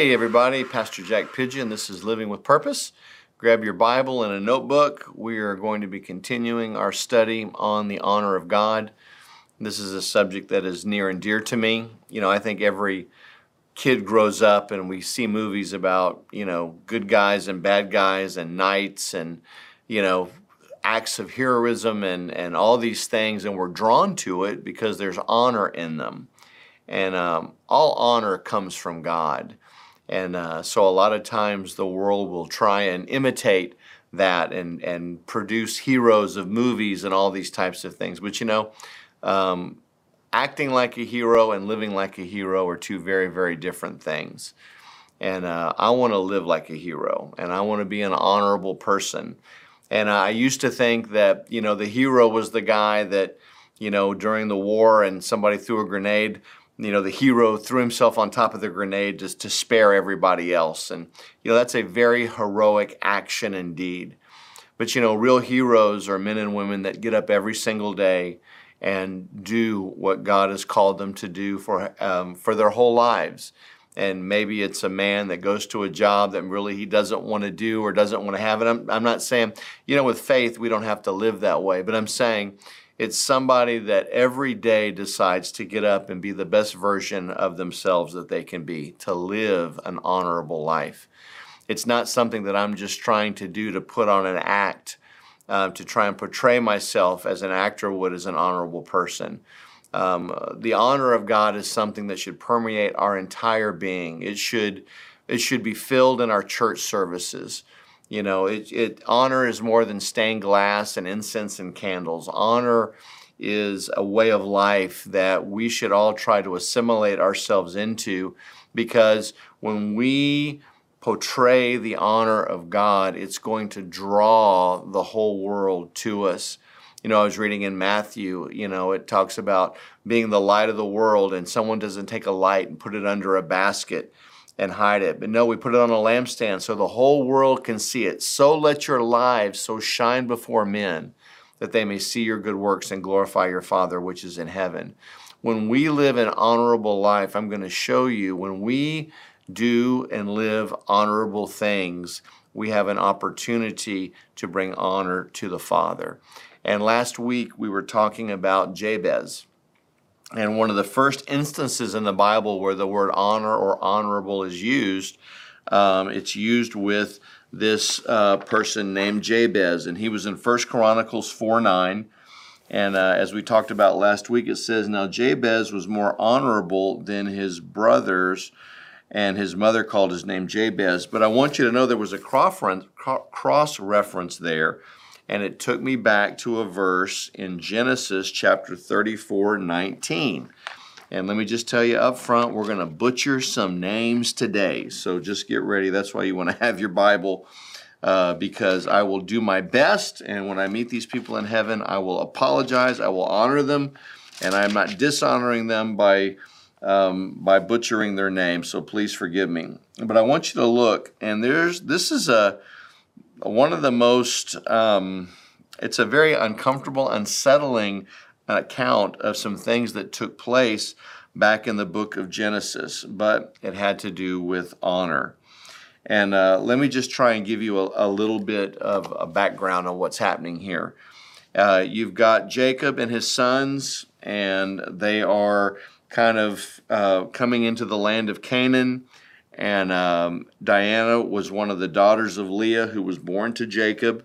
Hey, everybody, Pastor Jack Pigeon. This is Living with Purpose. Grab your Bible and a notebook. We are going to be continuing our study on the honor of God. This is a subject that is near and dear to me. You know, I think every kid grows up and we see movies about, you know, good guys and bad guys and knights and, you know, acts of heroism and, and all these things, and we're drawn to it because there's honor in them. And um, all honor comes from God. And uh, so a lot of times the world will try and imitate that and, and produce heroes of movies and all these types of things. But you know, um, acting like a hero and living like a hero are two very, very different things. And uh, I want to live like a hero and I want to be an honorable person. And I used to think that, you know, the hero was the guy that, you know, during the war and somebody threw a grenade you know, the hero threw himself on top of the grenade just to spare everybody else. And, you know, that's a very heroic action indeed. But, you know, real heroes are men and women that get up every single day and do what God has called them to do for, um, for their whole lives. And maybe it's a man that goes to a job that really he doesn't want to do or doesn't want to have. And I'm, I'm not saying, you know, with faith, we don't have to live that way. But I'm saying, it's somebody that every day decides to get up and be the best version of themselves that they can be, to live an honorable life. It's not something that I'm just trying to do to put on an act, uh, to try and portray myself as an actor would as an honorable person. Um, the honor of God is something that should permeate our entire being. It should, it should be filled in our church services. You know, it, it honor is more than stained glass and incense and candles. Honor is a way of life that we should all try to assimilate ourselves into because when we portray the honor of God, it's going to draw the whole world to us. You know, I was reading in Matthew, you know, it talks about being the light of the world, and someone doesn't take a light and put it under a basket and hide it. But no, we put it on a lampstand so the whole world can see it. So let your lives so shine before men that they may see your good works and glorify your Father which is in heaven. When we live an honorable life, I'm going to show you when we do and live honorable things, we have an opportunity to bring honor to the Father. And last week we were talking about Jabez. And one of the first instances in the Bible where the word honor or honorable is used, um, it's used with this uh, person named Jabez, and he was in First Chronicles 4 9. And uh, as we talked about last week, it says, Now Jabez was more honorable than his brothers, and his mother called his name Jabez. But I want you to know there was a cross reference there and it took me back to a verse in Genesis chapter 34 19. And let me just tell you up front, we're going to butcher some names today. So just get ready. That's why you want to have your Bible, uh, because I will do my best. And when I meet these people in heaven, I will apologize, I will honor them, and I'm not dishonoring them by. Um, by butchering their name, so please forgive me. But I want you to look, and there's this is a one of the most, um, it's a very uncomfortable, unsettling account of some things that took place back in the book of Genesis, but it had to do with honor. And uh, let me just try and give you a, a, little bit of a background on what's happening here. Uh, you've got Jacob and his sons, and they are kind of uh, coming into the land of Canaan. And um, Diana was one of the daughters of Leah who was born to Jacob.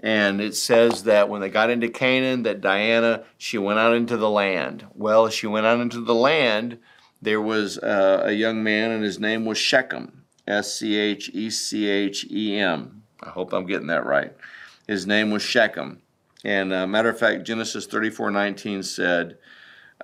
And it says that when they got into Canaan, that Diana, she went out into the land. Well, she went out into the land. There was uh, a young man, and his name was Shechem, S C H E C H E M. I hope I'm getting that right. His name was Shechem. And uh, matter of fact, Genesis 34 19 said,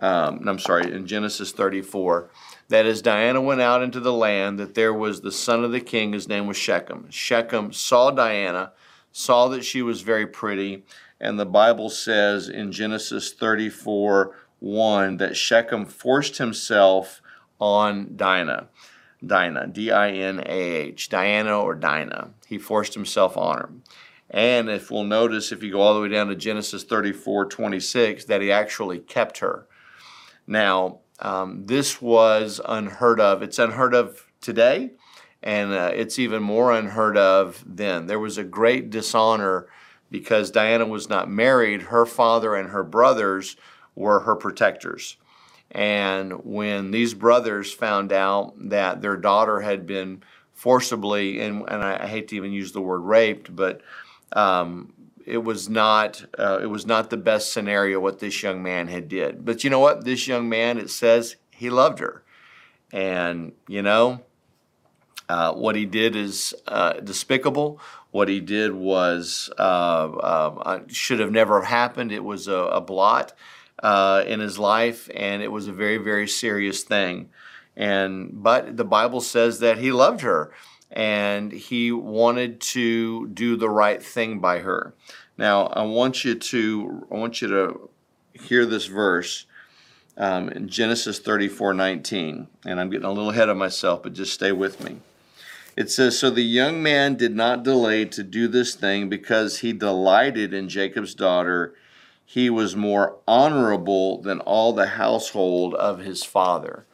um, I'm sorry, in Genesis 34, that as Diana went out into the land, that there was the son of the king, his name was Shechem. Shechem saw Diana, saw that she was very pretty, and the Bible says in Genesis 34 1 that Shechem forced himself on Dinah. Dinah, D I N A H, Diana or Dinah. He forced himself on her. And if we'll notice, if you go all the way down to Genesis 34 26, that he actually kept her. Now, um, this was unheard of. It's unheard of today, and uh, it's even more unheard of then. There was a great dishonor because Diana was not married. Her father and her brothers were her protectors. And when these brothers found out that their daughter had been forcibly, and, and I, hate to even use the word raped, but um, it was not uh, it was not the best scenario what this young man had did. But you know what? This young man, it says he loved her, and you know uh, what he did is uh, despicable. What he did was uh, uh, should have never happened. It was a, a blot uh, in his life, and it was a very, very serious thing. And but the Bible says that he loved her, and he wanted to do the right thing by her. Now, I want you to I want you to hear this verse um, in Genesis 34 19. And I'm getting a little ahead of myself, but just stay with me. It says, So the young man did not delay to do this thing because he delighted in Jacob's daughter he was more honorable than all the household of his father.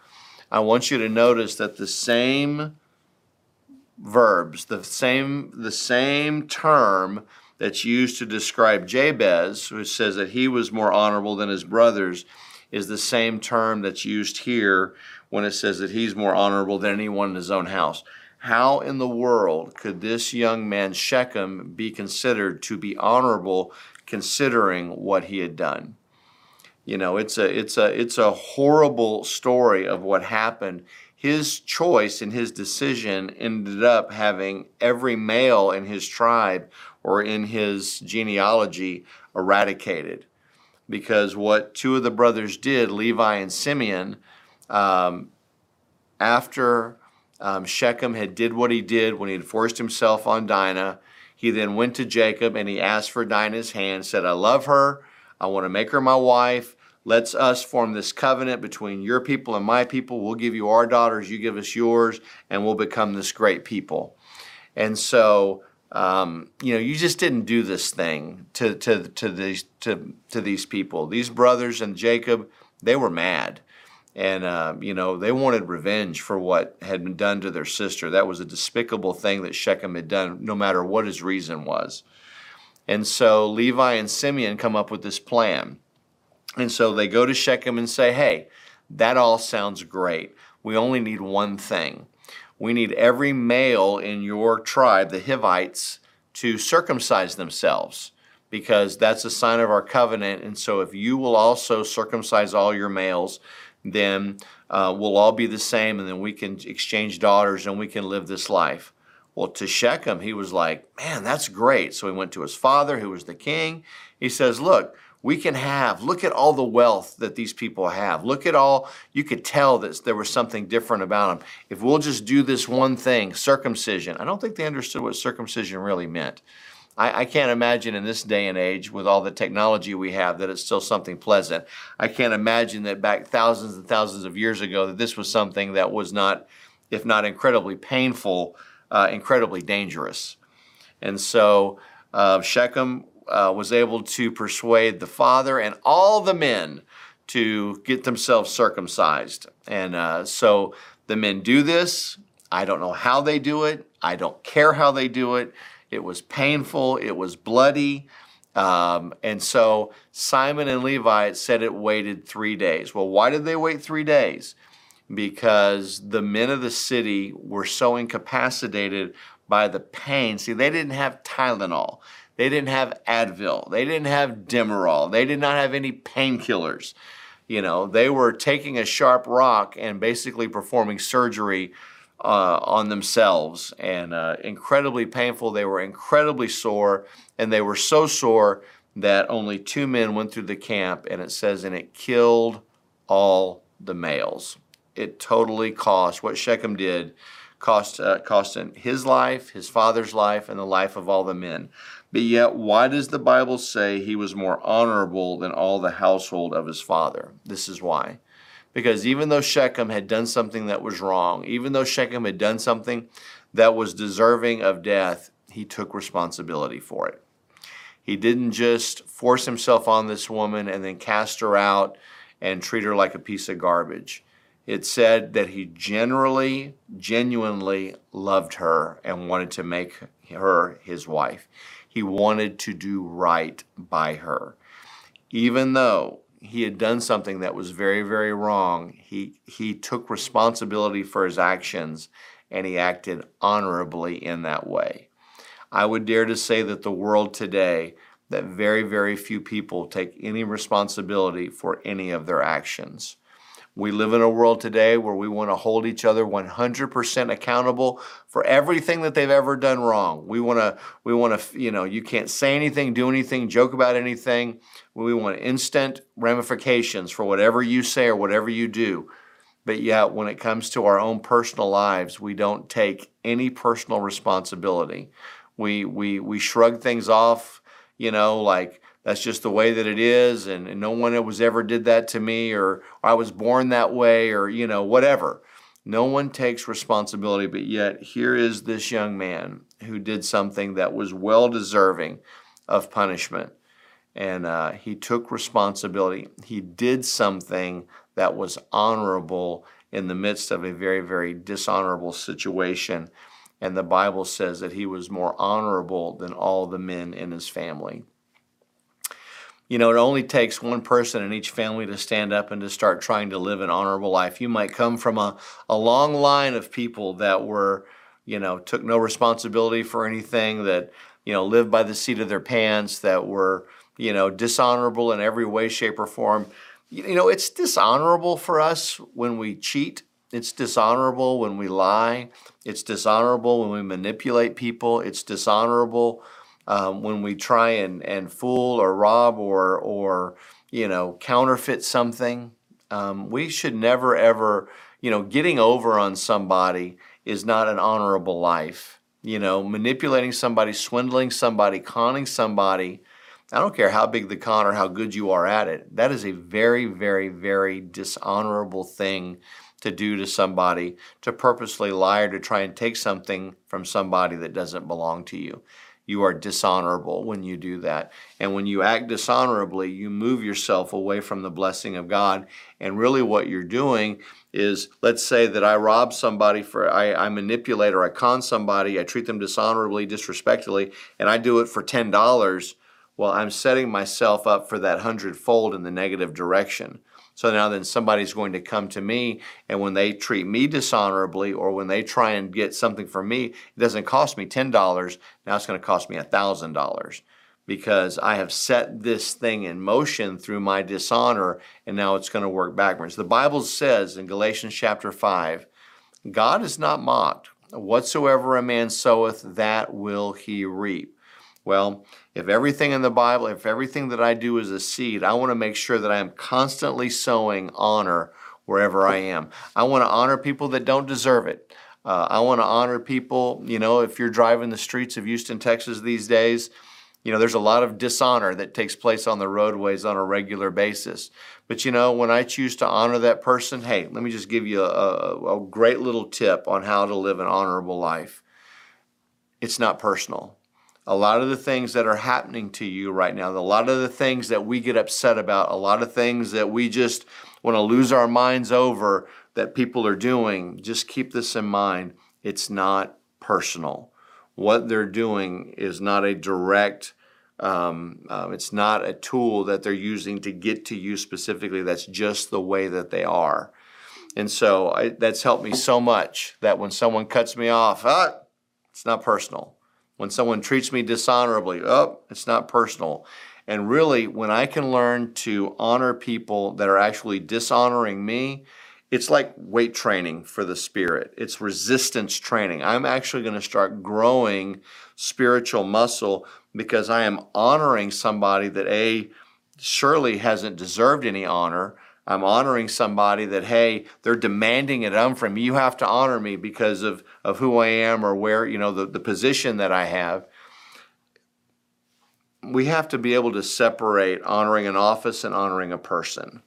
I want you to notice that the same verbs, the same, the same term that's used to describe Jabez, which says that he was more honorable than his brothers, is the same term that's used here when it says that he's more honorable than anyone in his own house. How in the world could this young man, Shechem, be considered to be honorable considering what he had done. You know, it's a it's a it's a horrible story of what happened. His choice and his decision ended up having every male in his tribe or in his genealogy eradicated. Because what two of the brothers did, Levi and Simeon, um, after um, Shechem had did what he did when he had forced himself on Dinah, he then went to Jacob and he asked for Dinah's hand, said, I love her. I want to make her my wife. Let's us form this covenant between your people and my people. We'll give you our daughters, you give us yours, and we'll become this great people. And so, um, you know, you just didn't do this thing to, to, to, these, to, to these people. These brothers and Jacob, they were mad and uh, you know they wanted revenge for what had been done to their sister. That was a despicable thing that Shechem had done, no matter what his reason was. And so Levi and Simeon come up with this plan. And so they go to Shechem and say, "Hey, that all sounds great. We only need one thing. We need every male in your tribe, the Hivites, to circumcise themselves." Because that's a sign of our covenant. And so, if you will also circumcise all your males, then uh, we'll all be the same, and then we can exchange daughters and we can live this life. Well, to Shechem, he was like, Man, that's great. So he went to his father, who was the king. He says, Look, we can have, look at all the wealth that these people have. Look at all, you could tell that there was something different about them. If we'll just do this one thing, circumcision, I don't think they understood what circumcision really meant. I, I, can't imagine in this day and age, with all the technology we have, that it's still something pleasant. I can't imagine that back thousands and thousands of years ago that this was something that was not, if not incredibly painful, uh, incredibly dangerous. And so uh, Shechem uh, was able to persuade the father and all the men to get themselves circumcised. And uh, so the men do this. I don't know how they do it. I don't care how they do it. It was painful, it was bloody. Um, and so Simon and Levi said it waited three days. Well, why did they wait three days? Because the men of the city were so incapacitated by the pain. See, they didn't have Tylenol, they didn't have Advil, they didn't have Demerol, they did not have any painkillers. You know, they were taking a sharp rock and basically performing surgery uh, on themselves and uh, incredibly painful. They were incredibly sore, and they were so sore that only two men went through the camp, and it says, and it killed all the males. It totally cost what Shechem did cost uh, cost his life, his father's life, and the life of all the men. But yet, why does the Bible say he was more honorable than all the household of his father? This is why. Because even though Shechem had done something that was wrong, even though Shechem had done something that was deserving of death, he took responsibility for it. He didn't just force himself on this woman and then cast her out and treat her like a piece of garbage. it said that he generally, genuinely loved her and wanted to make her his wife. He wanted to do right by her. Even though he had done something that was very, very wrong, he, he took responsibility for his actions and he acted honorably in that way. I would dare to say that the world today, that very, very few people take any responsibility for any of their actions. We live in a world today where we want to hold each other 100% accountable for everything that they've ever done wrong. We want to, we want to, you know, you can't say anything, do anything, joke about anything. We want instant ramifications for whatever you say or whatever you do. But yet, when it comes to our own personal lives, we don't take any personal responsibility. We, we, we shrug things off, you know, like, that's just the way that it is and, and no one was ever did that to me or, i was born that way or you know whatever. No one takes responsibility but yet here is this young man who did something that was well deserving of punishment. And uh, he took responsibility. He did something that was honorable in the midst of a very very dishonorable situation. And the bible says that he was more honorable than all the men in his family you know, it only takes one person in each family to stand up and to start trying to live an honorable life. You might come from a, a long line of people that were, you know, took no responsibility for anything, that, you know, lived by the seat of their pants, that were, you know, dishonorable in every way, shape, or form. You know, it's dishonorable for us when we cheat. It's dishonorable when we lie. It's dishonorable when we manipulate people. It's dishonorable um, when we try and, and fool or rob or, or you know, counterfeit something. Um, we should never, ever, you know, getting over on somebody is not an honorable life. You know, manipulating somebody, swindling somebody, conning somebody. I don't care how big the con or how good you are at it. That is a very, very, very dishonorable thing to do to somebody, to purposely lie or to try and take something from somebody that doesn't belong to you you are dishonorable when you do that. And when you act dishonorably, you move yourself away from the blessing of God. And really, what you're doing is let's say that I rob somebody for, I, I manipulate or I con somebody, I treat them dishonorably, disrespectfully, and I do it for $10. Well, I'm setting myself up for that hundredfold in the negative direction. So now then somebody's going to come to me, and when they treat me dishonorably or when they try and get something from me, it doesn't cost me $10. Now it's going to cost me $1,000 because I have set this thing in motion through my dishonor, and now it's going to work backwards. The Bible says in Galatians chapter 5 God is not mocked. Whatsoever a man soweth, that will he reap. Well, if everything in the Bible, if everything that I do is a seed, I want to make sure that I am constantly sowing honor wherever I am. I want to honor people that don't deserve it. Uh, I want to honor people, you know, if you're driving the streets of Houston, Texas these days, you know, there's a lot of dishonor that takes place on the roadways on a regular basis. But, you know, when I choose to honor that person, hey, let me just give you a, a great little tip on how to live an honorable life. It's not personal a lot of the things that are happening to you right now, a lot of the things that we get upset about, a lot of things that we just want to lose our minds over that people are doing, just keep this in mind. It's not personal. What they're doing is not a direct, um, um, it's not a tool that they're using to get to you specifically. That's just the way that they are. And so I, that's helped me so much that when someone cuts me off, ah, it's not personal when someone treats me dishonorably, oh, it's not personal. And really, when I can learn to honor people that are actually dishonoring me, it's like weight training for the spirit. It's resistance training. I'm actually going to start growing spiritual muscle because I am honoring somebody that A, surely hasn't deserved any honor, I'm honoring somebody that, hey, they're demanding it I'm from me. You have to honor me because of, of who I am or where, you know, the, the position that I have. We have to be able to separate honoring an office and honoring a person.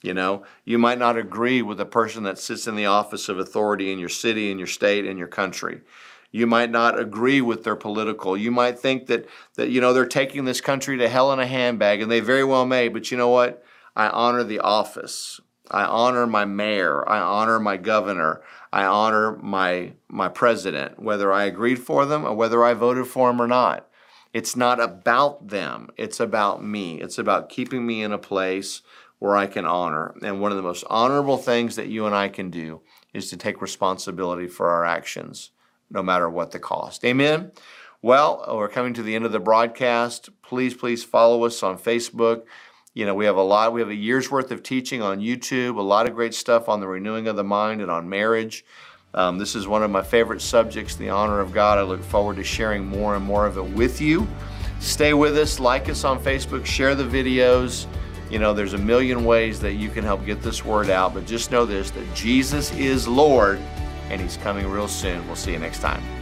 You know, you might not agree with the person that sits in the office of authority in your city, in your state, in your country. You might not agree with their political. You might think that that you know they're taking this country to hell in a handbag, and they very well may. But you know what? I honor the office I honor my mayor. I honor my governor. I honor my my president, whether I agreed for them or whether I voted for them or not. It's not about them. It's about me. It's about keeping me in a place where I can honor. And one of the most honorable things that you and I can do is to take responsibility for our actions, no matter what the cost. Amen. Well, we're coming to the end of the broadcast. Please, please follow us on Facebook. You know, we have a lot, we have a year's worth of teaching on YouTube, a lot of great stuff on the renewing of the mind and on marriage. Um, this is one of my favorite subjects, the honor of God. I look forward to sharing more and more of it with you. Stay with us, like us on Facebook, share the videos. You know, there's a million ways that you can help get this word out, but just know this that Jesus is Lord and He's coming real soon. We'll see you next time.